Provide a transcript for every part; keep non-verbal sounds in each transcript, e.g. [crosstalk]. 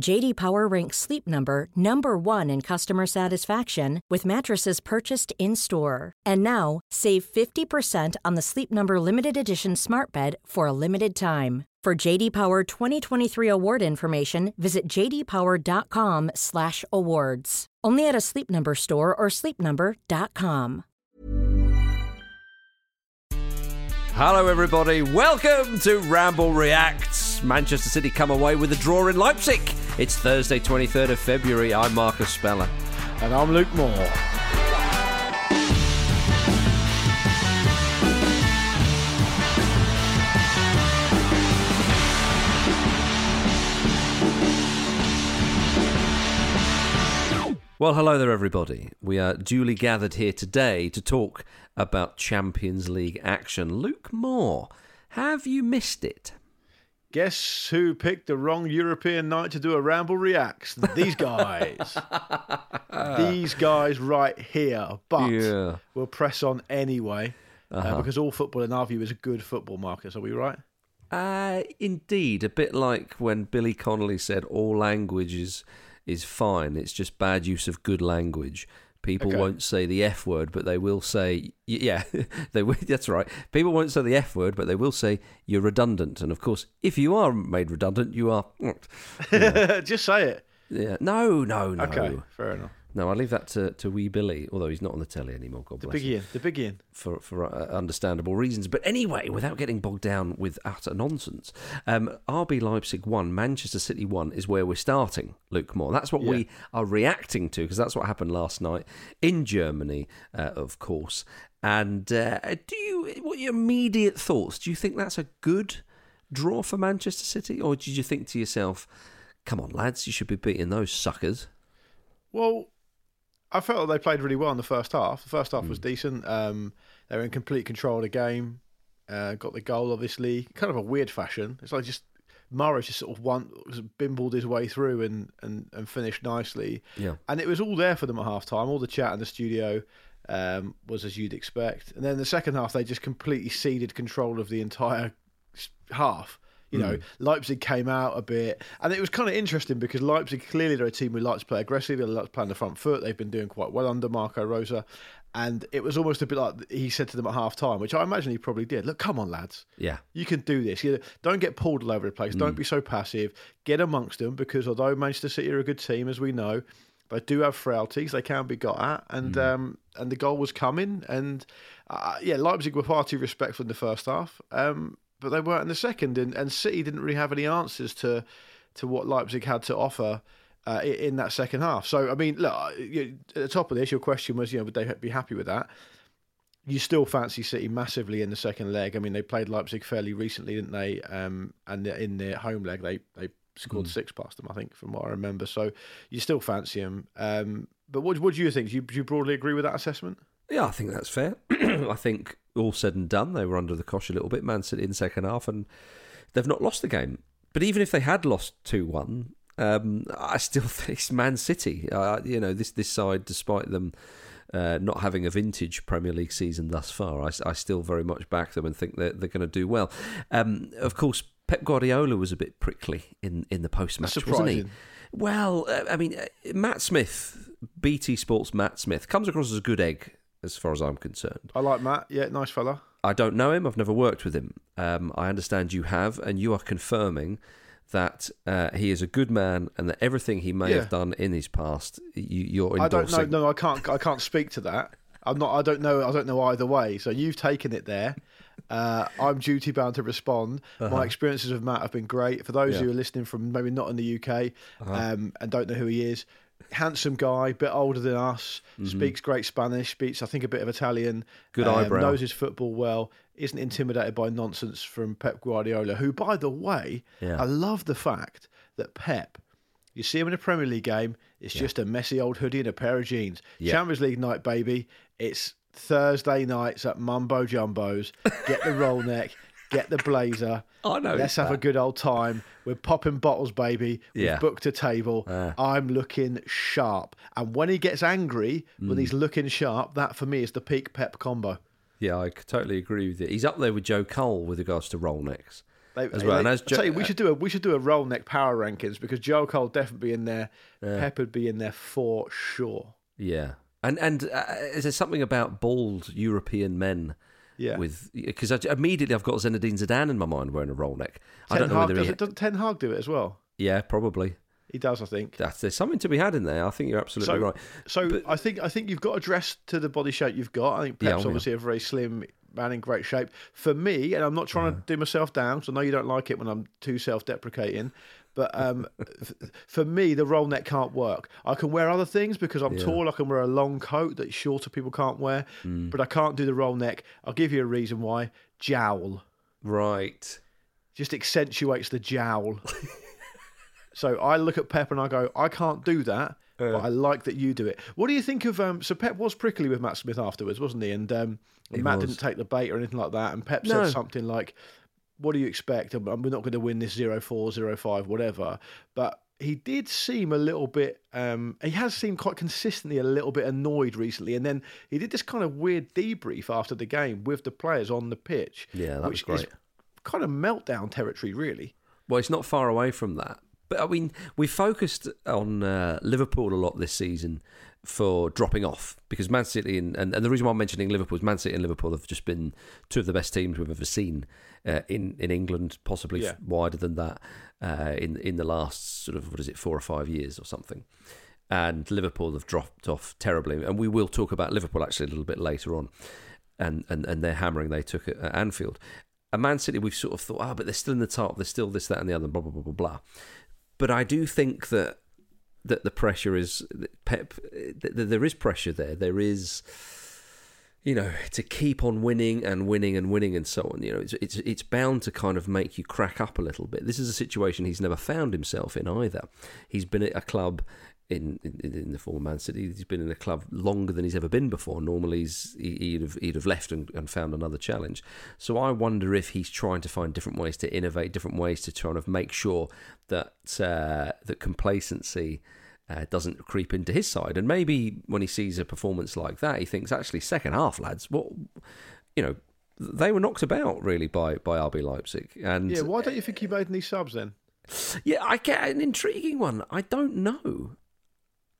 JD Power ranks Sleep Number number 1 in customer satisfaction with mattresses purchased in-store. And now, save 50% on the Sleep Number limited edition Smart Bed for a limited time. For JD Power 2023 award information, visit jdpower.com/awards. Only at a Sleep Number store or sleepnumber.com. Hello, everybody. Welcome to Ramble Reacts. Manchester City come away with a draw in Leipzig. It's Thursday, 23rd of February. I'm Marcus Speller. and I'm Luke Moore. Well, hello there, everybody. We are duly gathered here today to talk about Champions League action. Luke Moore, have you missed it? Guess who picked the wrong European night to do a Ramble Reacts? These guys. [laughs] These guys right here. But Yeah. we'll press on anyway uh, Uh-huh. because all football, in our view, is a good football, Marcus. Are we right? Uh, indeed, a bit like when Billy Connolly said all language is, is fine, it's just bad use of good language. People Okay. won't say the F word, but they will say, yeah, [laughs] they will, that's right. People won't say the F word, but they will say you're redundant. And of course, if you are made redundant, you are. [laughs] [laughs] Just say it. Yeah, no, no, no. Okay, fair enough. No, I leave that to, to wee Billy, although he's not on the telly anymore. God The bless big him Ian. The big Ian. for for uh, understandable reasons. But anyway, without getting bogged down with utter nonsense, um, RB Leipzig one, Manchester City one is where we're starting. Luke Moore. That's what Yeah. we are reacting to because that's what happened last night in Germany, uh, of course. And uh, do you? What are your immediate thoughts? Do you think that's a good draw for Manchester City, or did you think to yourself, "Come on, lads, you should be beating those suckers"? Well, I felt that they played really well in the first half. The first half Hmm. was decent. Um, they were in complete control of the game. Uh, got the goal, obviously, kind of a weird fashion. It's like just Mahrez just sort of one bimbled his way through and, and, and finished nicely. Yeah. And it was all there for them at half time. All the chat in the studio um, was as you'd expect. And then the second half, they just completely ceded control of the entire half. You know, Leipzig came out a bit, and it was kind of interesting because Leipzig clearly they're a team who likes to play aggressively, they like to play on the front foot. They've been doing quite well under Marco Rose, and it was almost a bit like he said to them at half time, which I imagine he probably did. Look, come on, lads, Yeah. you can do this. You don't get pulled all over the place. Don't be so passive. Get amongst them because although Manchester City are a good team, as we know, they do have frailties. They can be got at, and um, and the goal was coming. And uh, yeah, Leipzig were far too respectful in the first half, um, but they weren't in the second. And, and City didn't really have any answers to to what Leipzig had to offer. Uh, in that second half, so I mean, look, you- at the top of this, your question was, you know, would they be happy with that? you still fancy City massively in the second leg. I mean, they played Leipzig fairly recently, didn't they? Um, and in their home leg, they they scored six past them, I think, from what I remember. So you still fancy them. Um, but what what do you think? Do you, do you broadly agree with that assessment? Yeah, I think that's fair. [clears throat] I think all said and done, they were under the cosh a little bit, Man City in the second half, and they've not lost the game. But even if they had lost 2 1, um, I still [laughs] think it's Man City. Uh, you know, this, this side, despite them uh, not having a vintage Premier League season thus far, I, I still very much back them and think they're, they're going to do well. Um, of course, Pep Guardiola was a bit prickly in, in the post match, wasn't he? Well, uh, I mean, uh, Matt Smith, BT Sports Matt Smith, comes across as a good egg as far as I'm concerned. I like Matt. Yeah, nice fella. I don't know him. I've never worked with him. Um, I understand you have, and you are confirming that uh, he is a good man, and that everything he may Yeah. have done in his past, you, you're I don't endorsing. know. No, I can't. I can't speak to that. I'm not. I don't know. I don't know either way. So you've taken it there. Uh, I'm duty bound to respond. My experiences with Matt have been great. For those Uh-huh. Yeah. Uh-huh. who are listening from maybe not in the UK um, and don't know who he is, handsome guy, bit older than us, speaks great Spanish, speaks I think a bit of Italian. Mm-hmm. Good um, eyebrow. Knows his football well. Isn't intimidated by nonsense from Pep Guardiola, who, by the way, Yeah. I love the fact that Pep. You see him in a Premier League game, it's just a messy old hoodie and a pair of jeans. Yeah. Champions League night, baby. It's Thursday nights at Mumbo Jumbos. Get the roll [laughs] neck, get the blazer. [laughs] I know Let's have a good old time. We're popping bottles, baby. We've Yeah. booked a table. I'm looking sharp. And when he gets angry, Mm. when he's looking sharp, that for me is the peak Pep combo. Yeah, I totally agree with you. He's up there with Joe Cole with regards to roll necks They, as well. and as I tell Jo- you, we should do a we should do a roll neck power rankings because Joe Cole definitely be in there. Pep would be in there for sure. Yeah, and and uh, is there something about bald European men? Yeah. With because immediately I've got Zinedine Zidane in my mind wearing a roll neck. I don't know Hag whether does he. it, doesn't Ten Hag do it as well? Yeah, probably. He does, I think. That's, there's something to be had in there. I think you're absolutely so, right. So But- I think I think you've got to dress to the body shape you've got. I think Yeah, Pep's oh, yeah. obviously a very slim man in great shape. For me, and I'm not trying to do myself down, because I know you don't like it when I'm too self-deprecating. But um, f- for me, the roll neck can't work. I can wear other things because I'm tall. I can wear a long coat that shorter people can't wear, Mm. but I can't do the roll neck. I'll give you a reason why. Jowl Right. just accentuates the jowl. [laughs] so I look at Pep and I go, I can't do that, but I like that you do it. What do you think of? Um, so Pep was prickly with Matt Smith afterwards, wasn't he? And um, Matt was. didn't take the bait or anything like that. And Pep No. said something like, "What do you expect? We're not going to win this 0-4, 0-5, whatever." But he did seem a little bit. Um, he has seemed quite consistently a little bit annoyed recently, and then he did this kind of weird debrief after the game with the players on the pitch. Yeah, that was which is great. kind of meltdown territory, really. Well, it's not far away from that. But I mean, we focused on uh, Liverpool a lot this season for dropping off because Man City and, and, and the reason why I'm mentioning Liverpool is Man City and Liverpool have just been two of the best teams we've ever seen uh, in in England, possibly Yeah. wider than that uh, in in the last sort of what is it four or five years or something. And Liverpool have dropped off terribly, and we will talk about Liverpool actually a little bit later on, and and, and their hammering they took at, at Anfield. And Man City, we've sort of thought, ah, but they're still in the top. They're still this, that, and the other, blah blah blah blah blah. But I do think that that the pressure is Pep. That there is pressure there. There is, you know, to keep on winning and winning and winning and so on. You know, it's it's it's bound to kind of make you crack up a little bit. This is a situation he's never found himself in either. He's been at a club. In, in in the former Man City, he's been in a club longer than he's ever been before. Normally, he's, he- he'd have he'd have left and, and found another challenge. So I wonder if he's trying to find different ways to innovate, different ways to try and make sure that uh, that complacency uh, doesn't creep into his side. And maybe when he sees a performance like that, he thinks, actually, second half, lads, what you know, they were knocked about really by by RB Leipzig. And Yeah, why don't you think he made any subs then? yeah, I get an intriguing one. I don't know.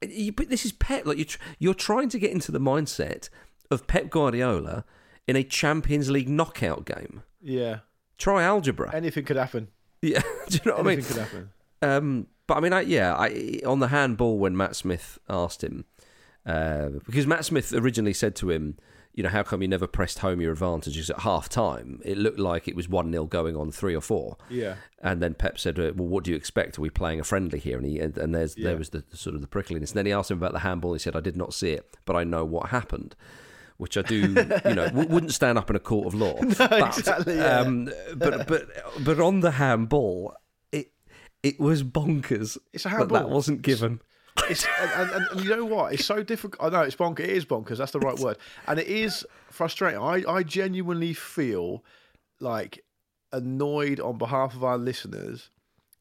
You, but this is Pep. Like you're, you're trying to get into the mindset of Pep Guardiola in a Champions League knockout game. Yeah, Try algebra. anything could happen. yeah, [laughs] do you know what I mean? Anything could happen. Um, but I mean, I, yeah, I, on the handball when Matt Smith asked him, uh, because Matt Smith originally said to him, you know, how come you never pressed home your advantages at half time? It looked like it was 1 0 going on three or four. Yeah. And then Pep said, uh, "Well, what do you expect? Are we playing a friendly here?" And he and, and there's Yeah. there was the, sort of the prickliness. And then he asked him about the handball. He said, "I did not see it, but I know what happened." which I do, you know, w- wouldn't stand up in a court of law. [laughs] but, exactly, yeah. um, but but but on the handball, it was bonkers. It's a handball. that wasn't given. It's and, and, and you know what? It's so difficult. I know it's bonkers. It is bonkers. That's the right [laughs] word. And it is frustrating. I, I genuinely feel like annoyed on behalf of our listeners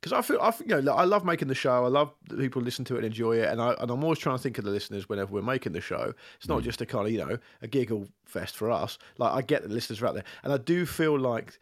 because I feel I feel, you know I love making the show. I love that people listen to it and enjoy it. And I and I'm always trying to think of the listeners whenever we're making the show. It's not mm. just a kind of you know a giggle fest for us. Like I get the listeners are out there, and I do feel like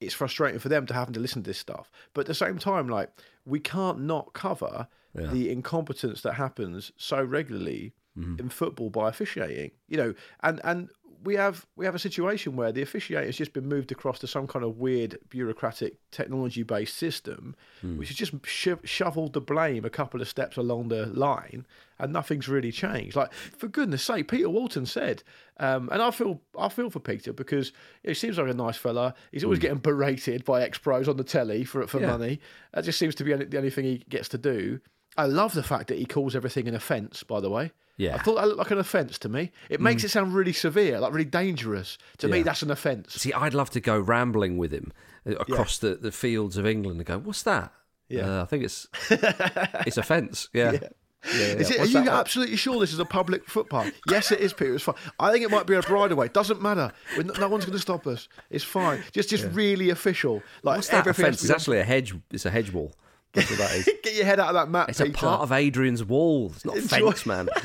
it's frustrating for them to having to listen to this stuff. But at the same time, like we can't not cover Yeah. the incompetence that happens so regularly mm-hmm. in football by officiating. You know, and and we have we have a situation where the officiator has just been moved across to some kind of weird bureaucratic technology based system, which has just sho- shoveled the blame a couple of steps along the line, and nothing's really changed. Like for goodness' sake, Peter Walton said, um, and I feel I feel for Peter because he seems like a nice fella. He's always getting berated by ex pros on the telly for for Yeah. money. That just seems to be the only thing he gets to do. I love the fact that he calls everything an offence. By the way, Yeah. I thought that looked like an offence to me. It makes it sound really severe, like really dangerous. To me, Yeah. that's an offence. See, I'd love to go rambling with him uh, across the, the fields of England and go, "What's that?" Yeah. uh, I think it's [laughs] it's a fence. Yeah, yeah. Is it, are What's you that one? absolutely sure this is a public footpath? yes, it is, Peter. It's fine. I think it might be a bridleway. Doesn't matter. We're no no one's going to stop us. It's fine. Just, just really official. Like What's that? Everything fence to is be done- actually a hedge. It's a hedge wall. That's what that is. [laughs] Get your head out of that map. It's a Peter. part of Hadrian's wall. It's not a Enjoy- fence, man. [laughs]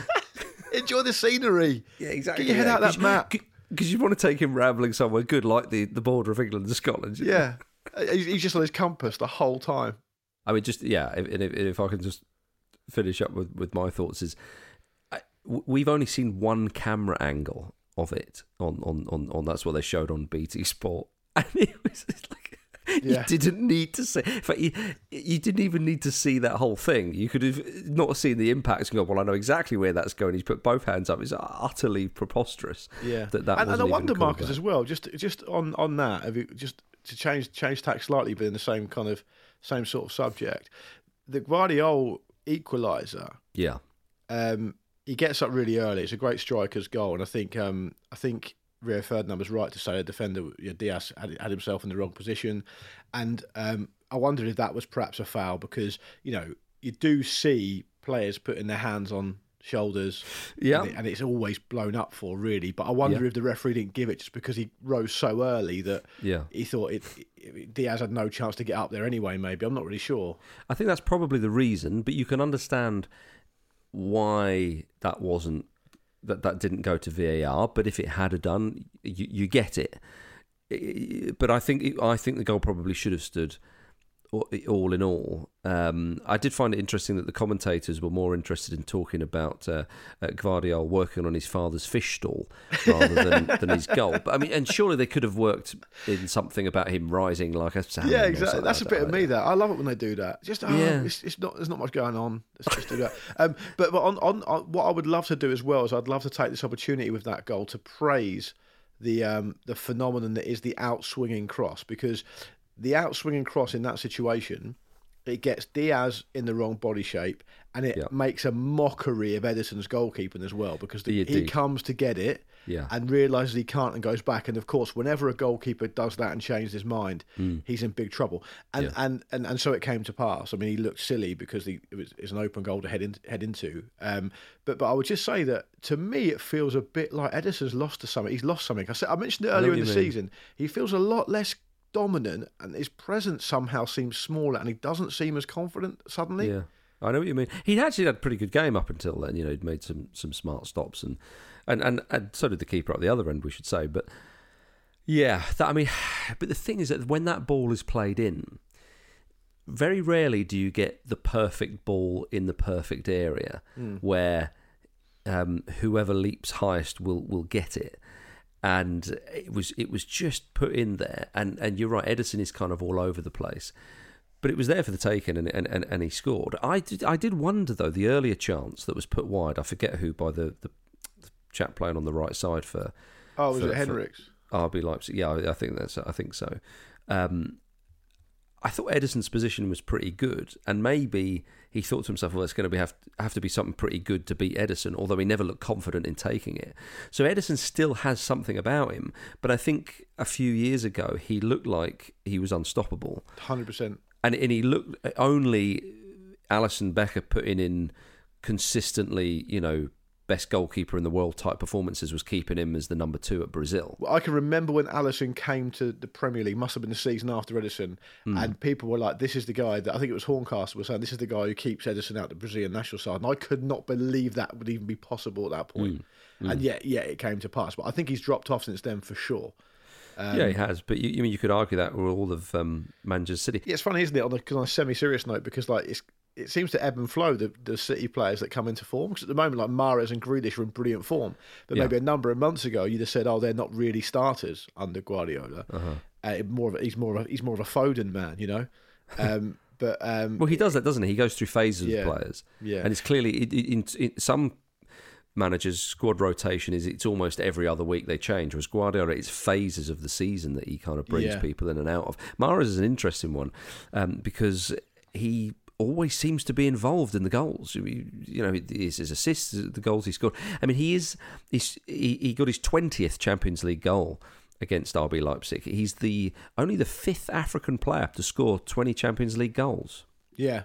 Enjoy the scenery. Yeah, exactly. Get your head out that map. Because you want to take him rambling somewhere good, like the, the border of England and Scotland. Yeah. Uh, he's he's just on his compass the whole time. I mean, just yeah. If, and if, if I can just finish up with, with my thoughts, is I, we've only seen one camera angle of it on on on, on that's what they showed on BT Sport, [laughs] and it was like. [laughs] Yeah. You didn't need to see. In fact, you, you didn't even need to see that whole thing. You could have not seen the impact and go, "Well, I know exactly where that's going." He's put both hands up. It's utterly preposterous. Yeah, that that and, and I wonder, Marcus, as well. Just just on on that, have you, just to change change tack slightly, but in the same kind of same sort of subject. The Gvardiol equaliser, Yeah, um, he gets up really early. It's a great striker's goal, and I think um, I think Rio Ferdinand was right to say the defender you know, Dias had, had himself in the wrong position, and um, I wondered if that was perhaps a foul because you know you do see players putting their hands on shoulders, Yeah. and, it- and it's always blown up for really. But I wonder Yeah. if the referee didn't give it just because he rose so early that Yeah. he thought it, it, Dias had no chance to get up there anyway. Maybe I'm not really sure. I think that's probably the reason, but you can understand why that wasn't that that didn't go to VAR. But if it had done, you, you get it. But I think I think the goal probably should have stood. All- All in all, um, I did find it interesting that the commentators were more interested in talking about uh, uh, working on his father's fish stall rather than, [laughs] than his goal. But I mean, and surely they could have worked in something about him rising like a salmon. Yeah, exactly. That's a bit of me. That I love it when they do that. Just oh, Yeah. it's, it's not. There's not much going on. Let's just do that. [laughs] Um, but but on, on on what I would love to do as well is I'd love to take this opportunity with that goal to praise the um the phenomenon that is the outswinging cross because the outswinging cross in that situation it gets Dias in the wrong body shape and it makes a mockery of Ederson's goalkeeping as well because the, he comes to get it Yeah. and realizes he can't and goes back. And of course, whenever a goalkeeper does that and changes his mind, he's in big trouble. And. Yeah. and, and and so it came to pass. I mean, he looked silly because he, it was it's an open goal to head in, head into. Um, but but I would just say that to me, it feels a bit like Ederson's lost to something. He's lost something. I said I mentioned it earlier in the mean. season. He feels a lot less dominant, and his presence somehow seems smaller, and he doesn't seem as confident suddenly. Yeah, I know what you mean. He'd actually had a pretty good game up until then. You know, he'd made some some smart stops, and and and, and so did the keeper at the other end, we should say. But yeah, that, I mean, [sighs] but the thing is that when that ball is played in, very rarely do you get the perfect ball in the perfect area where um, whoever leaps highest will will get it. And it was it was just put in there, and, and you're right. Ederson is kind of all over the place, but it was there for the taking, and and, and, and he scored. I did I did wonder though the earlier chance that was put wide. I forget who by the, the, the chap playing on the right side for Oh, was For- it Henrichs? RB Leipzig. Yeah, I I think that's I think so. Um, I thought Ederson's position was pretty good, and maybe he thought to himself, "Well, it's going to be have, have to be something pretty good to beat Ederson, Although he never looked confident in taking it, so Ederson still has something about him. But I think a few years ago he looked like he was unstoppable, Hundred percent. and and he looked only Alisson Becker putting in consistently, you know, best goalkeeper in the world type performances was keeping him as the number two at Brazil. Well, I can remember when Alisson came to the Premier League, must have been the season after Ederson, Hmm. and people were like, "This is the guy that I think it was Horncastle was saying this is the guy who keeps Ederson out the Brazilian national side." And I could not believe that would even be possible at that point. Hmm. And yet, yeah, it came to pass. But I think he's dropped off since then for sure. Um, yeah, he has, but you, you mean you could argue that with all of um, Manchester City. Yeah, it's funny, isn't it? On a, on a semi-serious note, because like it's it seems to ebb and flow the, the City players that come into form. Because at the moment, like Mahrez and Grealish are in brilliant form, but Yeah. maybe a number of months ago, you'd have said, "Oh, they're not really starters under Guardiola." Uh-huh. Uh, more of a, he's more of a, he's more of a Foden man, you know. Um, [laughs] but um, Well, he does that, doesn't he? He goes through phases Yeah, of players, yeah. and it's clearly in, in, in some managers' squad rotation is it's almost every other week they change. Whereas Guardiola, it's phases of the season that he kind of brings Yeah. people in and out of. Mahrez is an interesting one um, because he always seems to be involved in the goals. You know, his, his assists, the goals he scored. I mean, he is he's, he, he got his twentieth Champions League goal against RB Leipzig. He's the only the fifth African player to score twenty Champions League goals. yeah,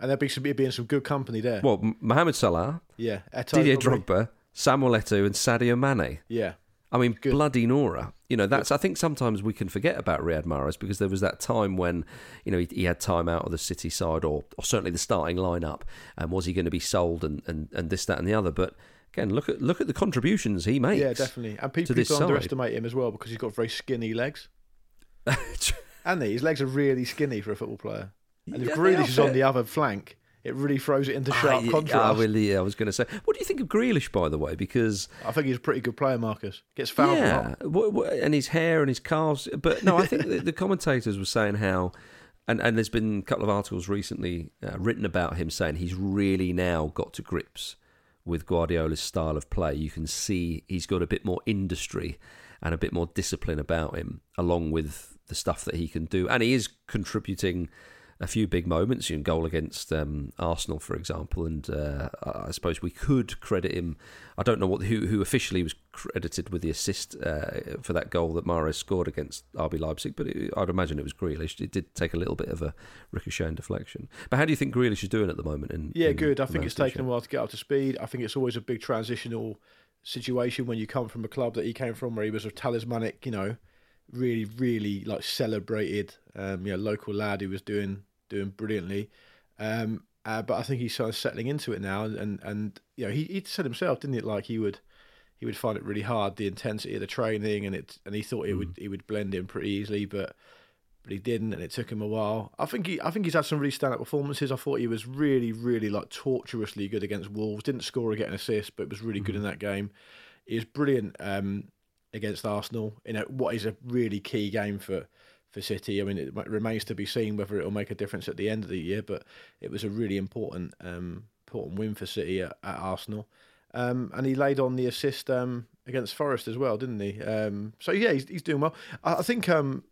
and there'd be some, be in some good company there. Well, Mohamed Salah, yeah, Eto'o Didier. Drogba, Samuel Eto'o, and Sadio Mane. Yeah, I mean, bloody Nora. You know, that's. I think sometimes we can forget about Riyad Mahrez because there was that time when, you know, he, he had time out of the City side or, or certainly the starting lineup, and was he going to be sold and, and, and this, that, and the other. But again, look at look at the contributions he makes. yeah, definitely. And people, people underestimate him as well because he's got very skinny legs. [laughs] And his legs are really skinny for a football player. And if Yeah, they Grealish is on the other flank, it really throws it into sharp Ah, contrast. well, yeah, I was going to say, what do you think of Grealish, by the way? Because I think he's a pretty good player, Marcus. Gets fouled a yeah, lot. what, what, and his hair and his calves. But no, I think the, the commentators were saying how, and, and there's been a couple of articles recently uh, written about him saying he's really now got to grips with Guardiola's style of play. You can see he's got a bit more industry and a bit more discipline about him, along with the stuff that he can do, and he is contributing. A few big moments, you know, goal against um, Arsenal, for example, and uh, I suppose we could credit him. I don't know what who who officially was credited with the assist uh, for that goal that Mahrez scored against RB Leipzig, but it, I'd imagine it was Grealish. It did take a little bit of a ricochet and deflection. But how do you think Grealish is doing at the moment? In Yeah, in good. I think it's taken a while to get up to speed. I think it's always a big transitional situation when you come from a club that he came from, where he was a talismanic, you know, really, really like celebrated, um, you know, local lad who was doing doing brilliantly. Um, uh, but I think he's sort of settling into it now, and and, and you know, he, he said himself, didn't it, like he would he would find it really hard the intensity of the training, and it and he thought it would he would blend in pretty easily, but but he didn't, and it took him a while. I think he, I think he's had some really stand-up performances. I thought he was really, really like torturously good against Wolves. Didn't score or get an assist, but was really good in that game. He was brilliant um, against Arsenal in a, what is a really key game for for City. I mean, it remains to be seen whether it will make a difference at the end of the year, but it was a really important um, important win for City at, at Arsenal. Um, and he laid on the assist um, against Forest as well, didn't he? Um, so yeah, he's, he's doing well. I, I think um,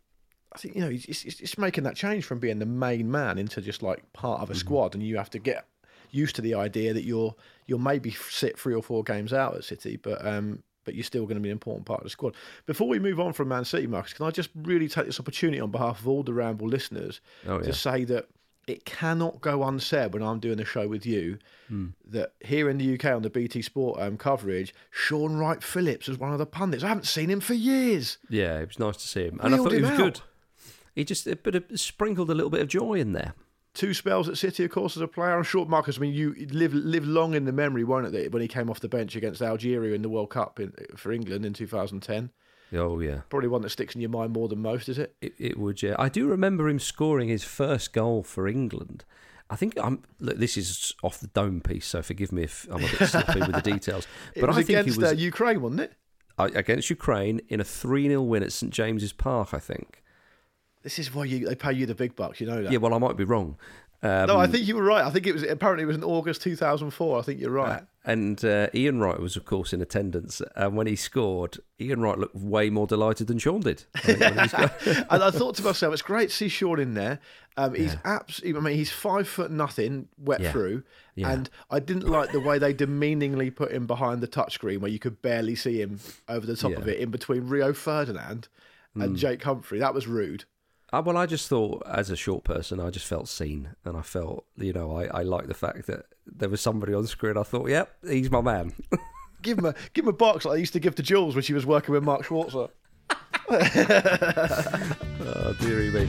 I think you know he's, he's, he's making that change from being the main man into just like part of a squad, and you have to get used to the idea that you're you'll maybe sit three or four games out at City, but um, but you're still going to be an important part of the squad. Before we move on from Man City, Marcus, can I just really take this opportunity on behalf of all the Ramble listeners Oh, yeah. to say that it cannot go unsaid when I'm doing a show with you Hmm. that here in the UK on the BT Sport um, coverage, Shaun Wright-Phillips was one of the pundits. I haven't seen him for years. Yeah, it was nice to see him, and I thought he was out. good. He just but it sprinkled a little bit of joy in there. Two spells at City, of course, as a player. I'm sure, Marcus. I mean, you live live long in the memory, won't it? When he came off the bench against Algeria in the World Cup in, for England in 2010, Oh yeah, probably one that sticks in your mind more than most, is it? It, it would, yeah. I do remember him scoring his first goal for England. I think I'm. Look, this is off the dome piece, so forgive me if I'm a bit sloppy with the [laughs] details. It But was I think against he was uh, Ukraine, wasn't it? against Ukraine in a three 0 win at St James's Park. I think. This is why you they pay you the big bucks. You know that. Yeah, well, I might be wrong, Um, no, I think you were right. I think it was apparently it was in August 2004. I think you're right. and uh, Ian Wright was, of course, in attendance. And when he scored, Ian Wright looked way more delighted than Shaun did. I think, when he [laughs] scored. and I thought to myself, it's great to see Shaun in there. Um, he's absolutely, I mean, he's five foot nothing, wet Yeah. through. Yeah. And I didn't like the way they demeaningly put him behind the touchscreen where you could barely see him over the top of it in between Rio Ferdinand and Jake Humphrey. That was rude. Uh, well, I just thought, as a short person, I just felt seen, and I felt, you know, I, I like the fact that there was somebody on screen. I thought, yep, he's my man. [laughs] Give him a give him a box like I used to give to Jules when she was working with Mark Schwarzer. [laughs] [laughs] oh, dearie me.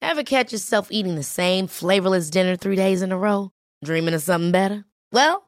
Ever catch yourself eating the same flavorless dinner three days in a row? Dreaming of something better? Well,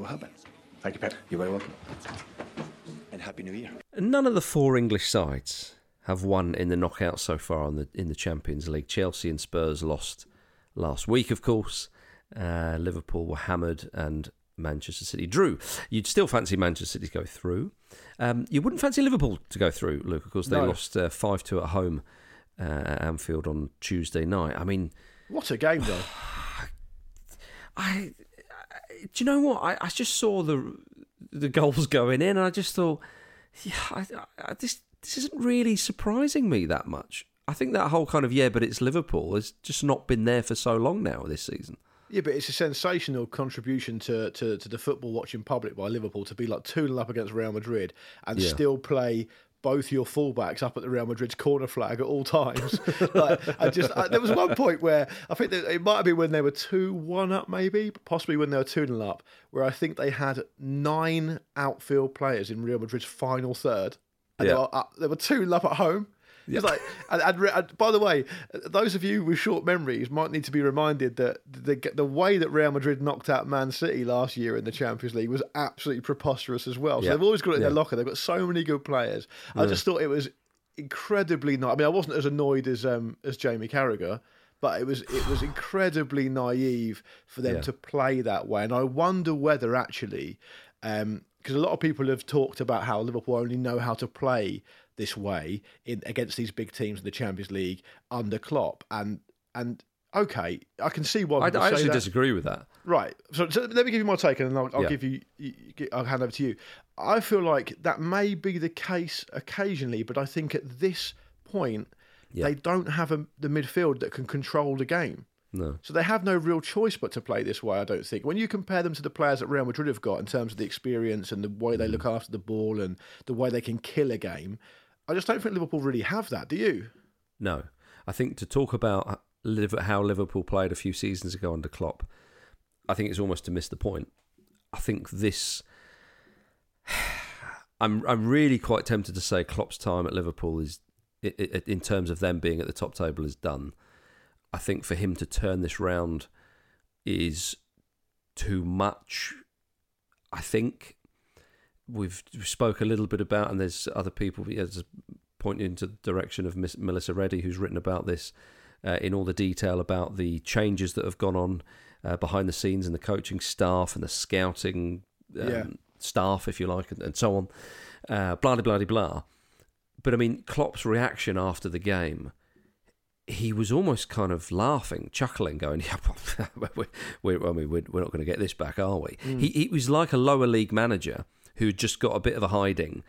We'll see what happens. Thank you, Pep. You're very welcome. And Happy New Year. None of the four English sides have won in the knockout so far in the in the Champions League. Chelsea and Spurs lost last week, of course. Uh, Liverpool were hammered, and Manchester City drew. You'd still fancy Manchester City to go through. Um, you wouldn't fancy Liverpool to go through, Luke. Of course, they No. lost five two at home uh, at Anfield on Tuesday night. I mean, What a game, though. [sighs] I, I do you know what? I, I just saw the the goals going in, and I just thought, yeah, I, I, this this isn't really surprising me that much. I think that whole kind of yeah, but it's Liverpool has just not been there for so long now this season. Yeah, but it's a sensational contribution to, to, to the football watching public by Liverpool to be like 2 0 up against Real Madrid and Yeah. still play both your fullbacks up at the Real Madrid's corner flag at all times. [laughs] like, I just I, there was one point where I think that it might have been when they were 2 1 up, maybe, possibly when they were 2 0 up, where I think they had nine outfield players in Real Madrid's final third. And they, Yeah. were up, they were 2 0 up at home. It's like, and, and, and by the way, those of you with short memories might need to be reminded that the the way that Real Madrid knocked out Man City last year in the Champions League was absolutely preposterous as well. So Yeah. they've always got it in their locker. They've got so many good players. I just thought it was incredibly. Na- I mean, I wasn't as annoyed as um as Jamie Carragher. But it was it was incredibly naive for them Yeah. to play that way, and I wonder whether actually, because a lot of people have talked about how Liverpool only know how to play this way in against these big teams in the Champions League under Klopp, and and Okay, I can see why. I, I actually that. disagree with that. Right. So, so let me give you my take, and then I'll, I'll Yeah. give you- I'll hand over to you. I feel like that may be the case occasionally, but I think at this point Yeah. they don't have a, the midfield that can control the game. No. So they have no real choice but to play this way. I don't think. When you compare them to the players that Real Madrid have got in terms of the experience and the way they Mm. look after the ball and the way they can kill a game, I just don't think Liverpool really have that. Do you? No, I think to talk about how Liverpool played a few seasons ago under Klopp, I think it's almost to miss the point. I think this. [sighs] I'm I'm really quite tempted to say Klopp's time at Liverpool is, in terms of them being at the top table, is done. I think for him to turn this round is too much. I think we've spoke a little bit about, and there's other people. Yeah, pointing into the direction of Miss Melissa Reddy, who's written about this uh, in all the detail about the changes that have gone on uh, behind the scenes and the coaching staff and the scouting um, Yeah. staff, if you like, and, and so on. Uh, blah blah blah blah. But I mean, Klopp's reaction after the game. He was almost kind of laughing, chuckling, going, [laughs] "Yeah, we're, [laughs] we're, I mean, we're, we're not going to get this back, are we?" He, he was like a lower league manager who just got a bit of a hiding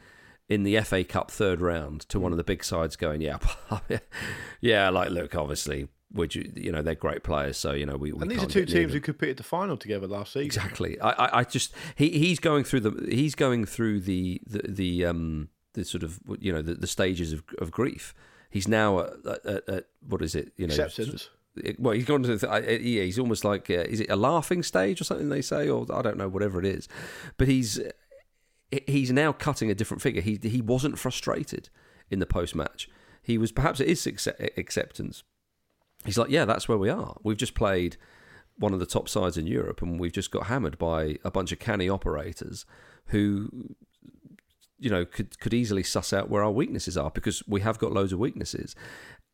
in the FA Cup third round to one of the big sides, going, "Yeah, [laughs] yeah, like look, obviously, would you, you know, they're great players, so you know, we." we and these are two teams who competed the final together last season. Exactly. I, I, I just he he's going through the he's going through the the, the um the sort of you know the, the stages of of grief. He's now at, at, at, at what is it? You know, Acceptance. well, he's gone to. The, yeah, he's almost like uh, is it a laughing stage or something they say, or I don't know, whatever it is. But he's he's now cutting a different figure. He he wasn't frustrated in the post match. He was perhaps it is accept- acceptance. He's like, yeah, that's where we are. We've just played one of the top sides in Europe, and we've just got hammered by a bunch of canny operators who you know could could easily suss out where our weaknesses are because we have got loads of weaknesses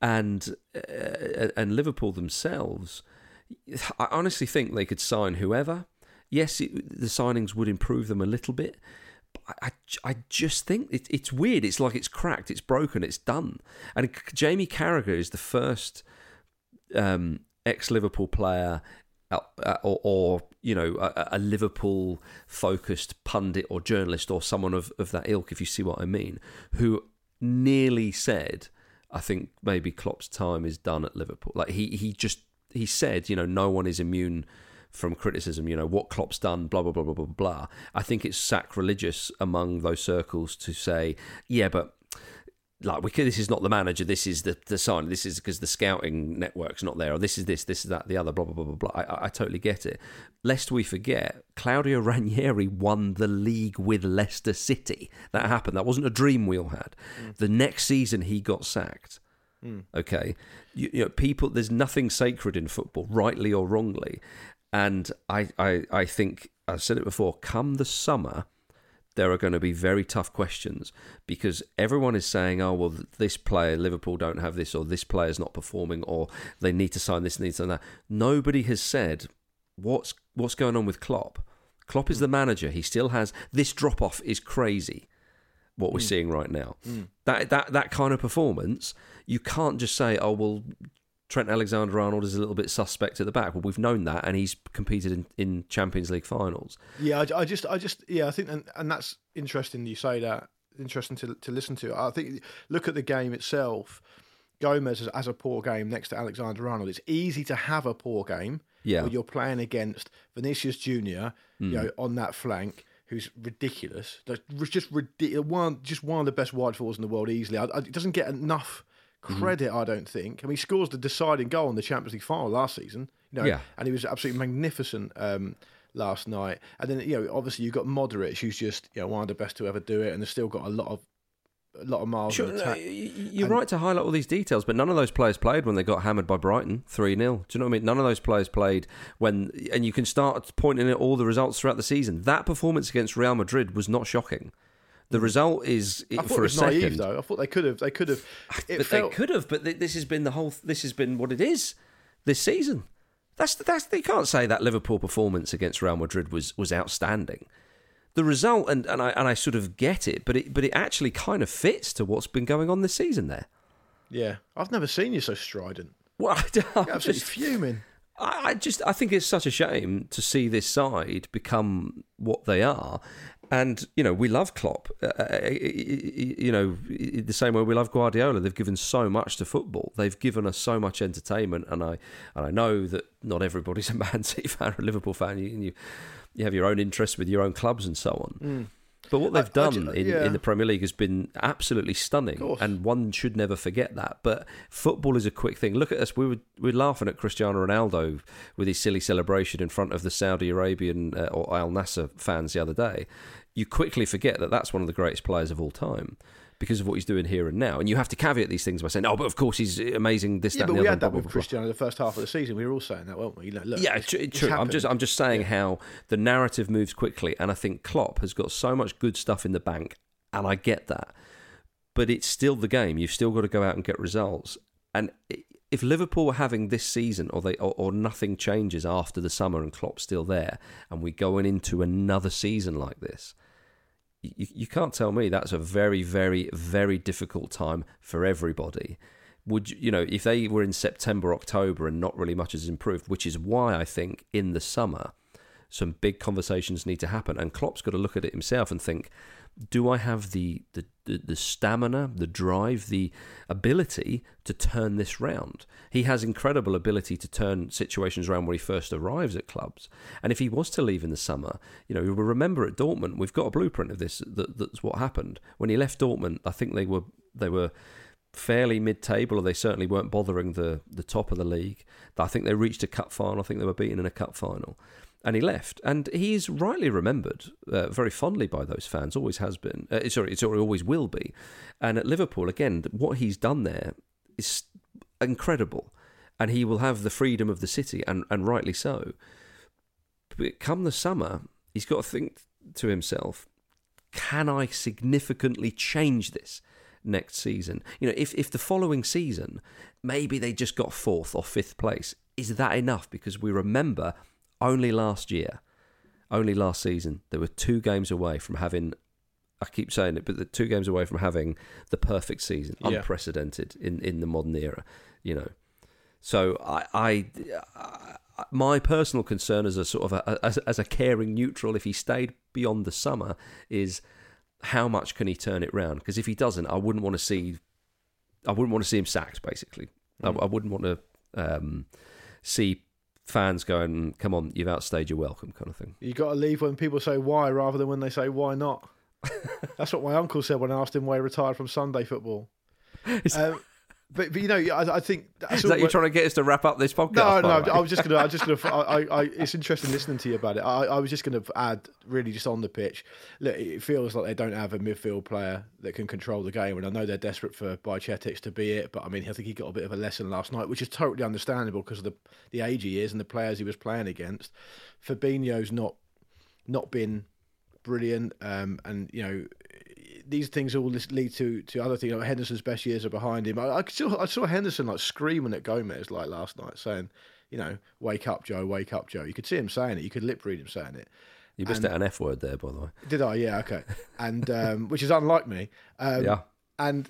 and uh, and Liverpool themselves I honestly think they could sign whoever yes it, the signings would improve them a little bit I, I, just think it, it's weird. It's like it's cracked. It's broken. It's done. And Jamie Carragher is the first um, ex Liverpool player uh, uh, or, or you know a, a Liverpool focused pundit or journalist or someone of, of that ilk if you see what I mean who nearly said I think maybe Klopp's time is done at Liverpool. Like he he just he said you know no one is immune from criticism you know what Klopp's done blah blah blah blah blah blah. I think it's sacrilegious among those circles to say yeah but like we could, this is not the manager this is the the sign this is because the scouting network's not there or this is this this is that the other blah blah blah blah blah. I, I- totally get it. Lest we forget Claudio Ranieri won the league with Leicester City. That happened. That wasn't a dream we all had. Mm. The next season he got sacked. Mm. Okay? You, you know people there's nothing sacred in football rightly or wrongly and I, I I think I've said it before come the summer there are going to be very tough questions because everyone is saying, oh, well, this player, Liverpool don't have this, or this player is not performing, or they need to sign this, need to sign that. Nobody has said what's what's going on with Klopp. Klopp is hmm. the manager. He still has this drop off is crazy. What we're hmm. seeing right now, hmm. that that that kind of performance, you can't just say, oh well, Trent Alexander-Arnold is a little bit suspect at the back. Well, we've known that, and he's competed in, in Champions League finals. Yeah, I, I just, I just, yeah, I think, and, and that's interesting. You say that. Interesting to to listen to. I think look at the game itself. Gomez has, has a poor game next to Alexander Arnold. It's easy to have a poor game Yeah. when you're playing against Vinicius Junior, you hmm. know, on that flank, who's ridiculous. That's just ridiculous. One, just one of the best wide forwards in the world, easily. I, I, it doesn't get enough credit, I don't think. I mean, he scores the deciding goal in the Champions League final last season. You know, Yeah. and he was absolutely magnificent um, last night. And then you know, obviously you've got Modric, who's just you know one of the best to ever do it, and has still got a lot of a lot of miles. Sure, no, attack. y- y- you're right to highlight all these details, but none of those players played when they got hammered by Brighton 3 0. Do you know what I mean? None of those players played when, and you can start pointing at all the results throughout the season. That performance against Real Madrid was not shocking. The result is, I thought for it a was naive second, though. I thought they could have. They could have. Ah, it but felt, they could have. But th- this has been the whole. This has been what it is this season. That's that's. They can't say that Liverpool performance against Real Madrid was was outstanding. The result, and, and I and I sort of get it, but it but it actually kind of fits to what's been going on this season. There, Yeah, I've never seen you so strident. Well, [laughs] I'm Absolutely just, fuming. I, I just I think it's such a shame to see this side become what they are. And you know we love Klopp, uh, uh, you know the same way we love Guardiola. They've given so much to football. They've given us so much entertainment, and I and I know that not everybody's [laughs] a Man City fan or a Liverpool fan. You you, you have your own interests with your own clubs and so on. Mm. But what they've I- I done ju- in, yeah. in the Premier League has been absolutely stunning, and one should never forget that. But football is a quick thing. Look at us; we were we were laughing at Cristiano Ronaldo with his silly celebration in front of the Saudi Arabian uh, or Al Nassr fans the other day. You quickly forget that that's one of the greatest players of all time because of what he's doing here and now. And you have to caveat these things by saying, "Oh, but of course he's amazing." This, Yeah, that, but and the we other, had that blah, with blah, blah, blah. Cristiano the first half of the season. We were all saying that, weren't we? You know, look, Yeah, it's- it's true. I'm just I'm just saying how the narrative moves quickly, and I think Klopp has got so much good stuff in the bank, and I get that. But it's still the game. You've still got to go out and get results. And if Liverpool were having this season, or they or, or nothing changes after the summer, and Klopp's still there, and we're going into another season like this, you, you can't tell me that's a very, very, very difficult time for everybody. Would you, you know if they were in September, October, and not really much has improved, which is why I think in the summer some big conversations need to happen, and Klopp's got to look at it himself and think, do I have the the, the, the stamina, the drive, the ability to turn this round? He has incredible ability to turn situations around where he first arrives at clubs. And if he was to leave in the summer, you know, we remember at Dortmund, we've got a blueprint of this. That, that's what happened when he left Dortmund. I think they were they were fairly mid-table, or they certainly weren't bothering the the top of the league. I think they reached a cup final. I think they were beaten in a cup final, and he left. And he's rightly remembered uh, very fondly by those fans. Always has been. Uh, sorry, it's always will be. And at Liverpool, again, what he's done there is incredible, and he will have the freedom of the city, and and rightly so. But come the summer, he's got to think to himself: Can I significantly change this? next season. You know, if if the following season maybe they just got fourth or fifth place, is that enough? Because we remember only last year, only last season, they were two games away from having. I keep saying it, but the two games away from having the perfect season, Yeah. unprecedented in, in the modern era. You know, so I, I, I my personal concern as a sort of a, as, as a caring neutral, if he stayed beyond the summer, is how much can he turn it round? Because if he doesn't, I wouldn't want to see, I wouldn't want to see him sacked. Basically, I, I wouldn't want to um, see fans going, "Come on, you've outstayed your welcome," kind of thing. You got to leave when people say why rather than when they say why not. [laughs] That's what my uncle said when I asked him why he retired from Sunday football. Um, but, but you know, I, I think that's Is that you're trying to get us to wrap up this podcast? No, no. way? I was just gonna. I was just gonna. [laughs] I, I, it's interesting listening to you about it. I, I was just gonna add, really, just on the pitch. Look, it feels like they don't have a midfield player that can control the game, and I know they're desperate for Bajcetic to be it. But I mean, I think he got a bit of a lesson last night, which is totally understandable because of the the age he is and the players he was playing against. Fabinho's not not been brilliant, um, and you know these things all lead to to other things. Like Henderson's best years are behind him. I, I saw I saw Henderson like screaming at Gomez like last night, saying, you know, wake up, Joe, wake up, Joe. You could see him saying it. You could lip read him saying it. you missed and- out an F word there, by the way. Did I? Yeah, okay. And um, which is unlike me. Um, [laughs] Yeah. And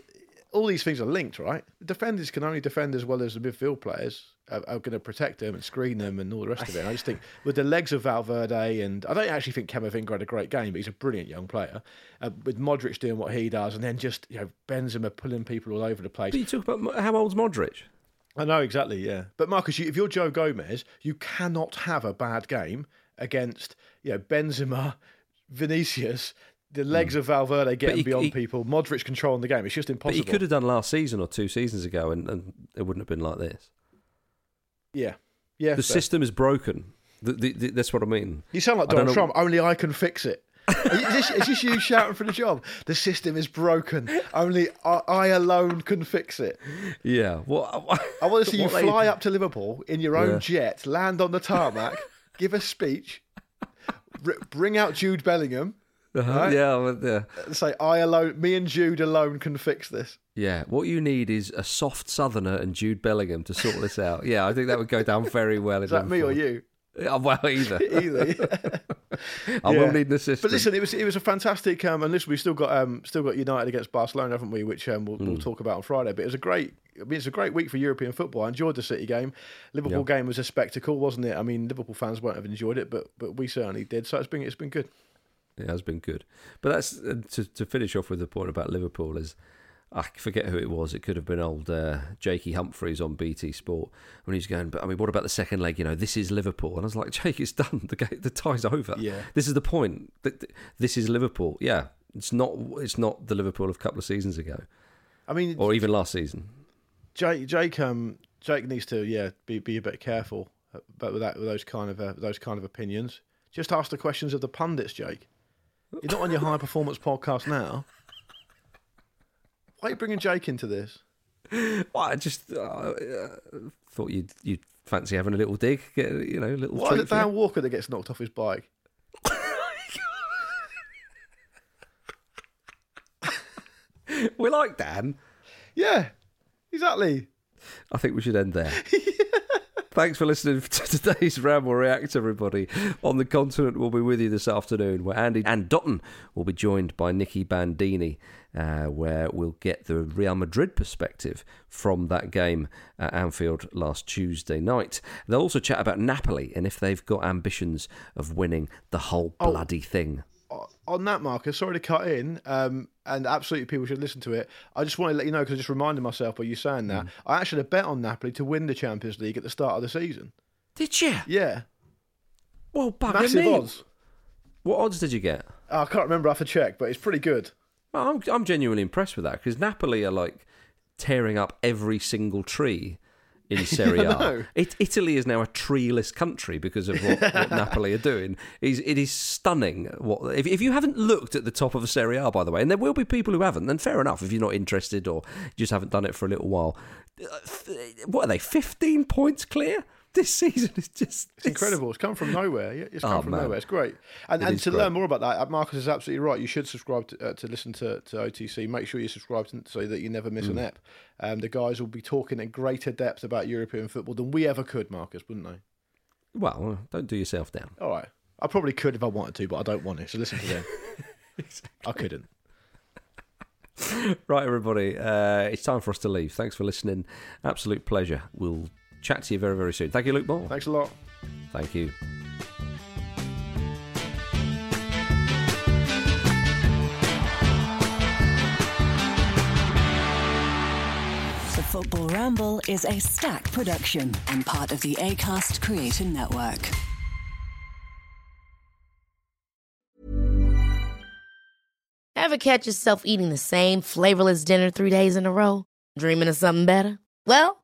all these things are linked, right? Defenders can only defend as well as the midfield players are, are going to protect them and screen them and all the rest of it. And I just think [laughs] with the legs of Valverde and I don't actually think Camavinga had a great game, but he's a brilliant young player. Uh, with Modric doing what he does, and then just you know Benzema pulling people all over the place. But you talk about how old's Modric? I know exactly, yeah. But Marcus, you, if you're Joe Gomez, you cannot have a bad game against you know Benzema, Vinicius, the legs mm. of Valverde getting he- beyond he- people, Modric controlling the game. It's just impossible. But he could have done last season or two seasons ago, and, and it wouldn't have been like this. yeah, yeah. The fair. system is broken. The, the, the, that's what I mean. You sound like I Donald know- Trump. Only I can fix it. is, this, is this you [laughs] shouting for the job? The system is broken. Only I, I alone can fix it. Yeah. Well, I want to [laughs] see you what they- fly up to Liverpool in your own Yeah. jet, land on the tarmac, give a speech, [laughs] br- bring out Jude Bellingham, right? Yeah, well, yeah, and say, "I alone, me and Jude alone can fix this." yeah. What you need is a soft Southerner and Jude Bellingham to sort this out. Yeah, I think that would go down very well. Is that me or you? Yeah, well, either. [laughs] Either. [laughs] I will need an assistant. But listen, it was it was a fantastic. Um, and listen, we've still got um, still got United against Barcelona, haven't we? Which um, we'll, Hmm. we'll talk about on Friday. But it was a great. I mean, it's a great week for European football. I enjoyed the City game. Liverpool Yeah. game was a spectacle, wasn't it? I mean, Liverpool fans won't have enjoyed it, but but we certainly did. So it's been it's been good. It has been good. But that's uh, to to finish off with the point about Liverpool is I forget who it was. It could have been old uh, Jakey Humphreys on BT Sport when he's going. But I mean, what about the second leg? You know, this is Liverpool, and I was like, [laughs] Jake, it's done. The game, the tie's over. Yeah. This is the point. Th- th- This is Liverpool. Yeah, it's not. It's not the Liverpool of a couple of seasons ago, I mean, or even last season. Jake, Jake, um, Jake needs to yeah be, be a bit careful, but with that with those kind of uh, those kind of opinions. Just ask the questions of the pundits, Jake. You're not on your high performance podcast now. Why are you bringing Jake into this? Well, I just uh, uh, thought you'd you'd fancy having a little dig, get you know, a little. Why is it. Dan Walker that gets knocked off his bike? [laughs] We like Dan. Yeah, exactly. I think we should end there. [laughs] Thanks for listening [laughs] to today's Ramble React, everybody. On the continent, we'll be with you this afternoon, where Andy and Dotun will be joined by Nicky Bandini, uh, where we'll get the Real Madrid perspective from that game at Anfield last Tuesday night. They'll also chat about Napoli and if they've got ambitions of winning the whole Oh. bloody thing. On that, Marcus, sorry to cut in, um, and absolutely people should listen to it. I just want to let you know because I just reminded myself by you saying that mm. I actually had a bet on Napoli to win the Champions League at the start of the season. Did you? Yeah, Well, massive me. odds. What odds did you get? Oh, I can't remember. I have to check, but it's pretty good. Well, I'm, I'm genuinely impressed with that because Napoli are like tearing up every single tree in [laughs] Serie A. It, Italy is now a treeless country because of what, what [laughs] Napoli are doing. Is it is stunning. What if, if you haven't looked at the top of a Serie A, by the way, and there will be people who haven't, then fair enough. If you're not interested or just haven't done it for a little while, Uh, what are they? 15 points clear this season is just It's incredible. It's come from nowhere. It's come Oh, from man. nowhere. It's great. And It and to great. learn more about that, uh, Marcus is absolutely right. You should subscribe to, uh, to listen to, to OTC. Make sure you subscribe to, so that you never miss Mm. an ep. Um, the guys will be talking in greater depth about European football than we ever could, Marcus, wouldn't they? Well, don't do yourself down. All right. I probably could if I wanted to, but I don't want to. So listen to them. [laughs] I couldn't. [laughs] Right, everybody, uh, it's time for us to leave. Thanks for listening. Absolute pleasure. We'll chat to you very, very soon. Thank you, Luke Moore. Thanks a lot. Thank you. The Football Ramble is a stack production and part of the ACAST Creator Network. Ever catch yourself eating the same flavorless dinner three days in a row? Dreaming of something better? Well,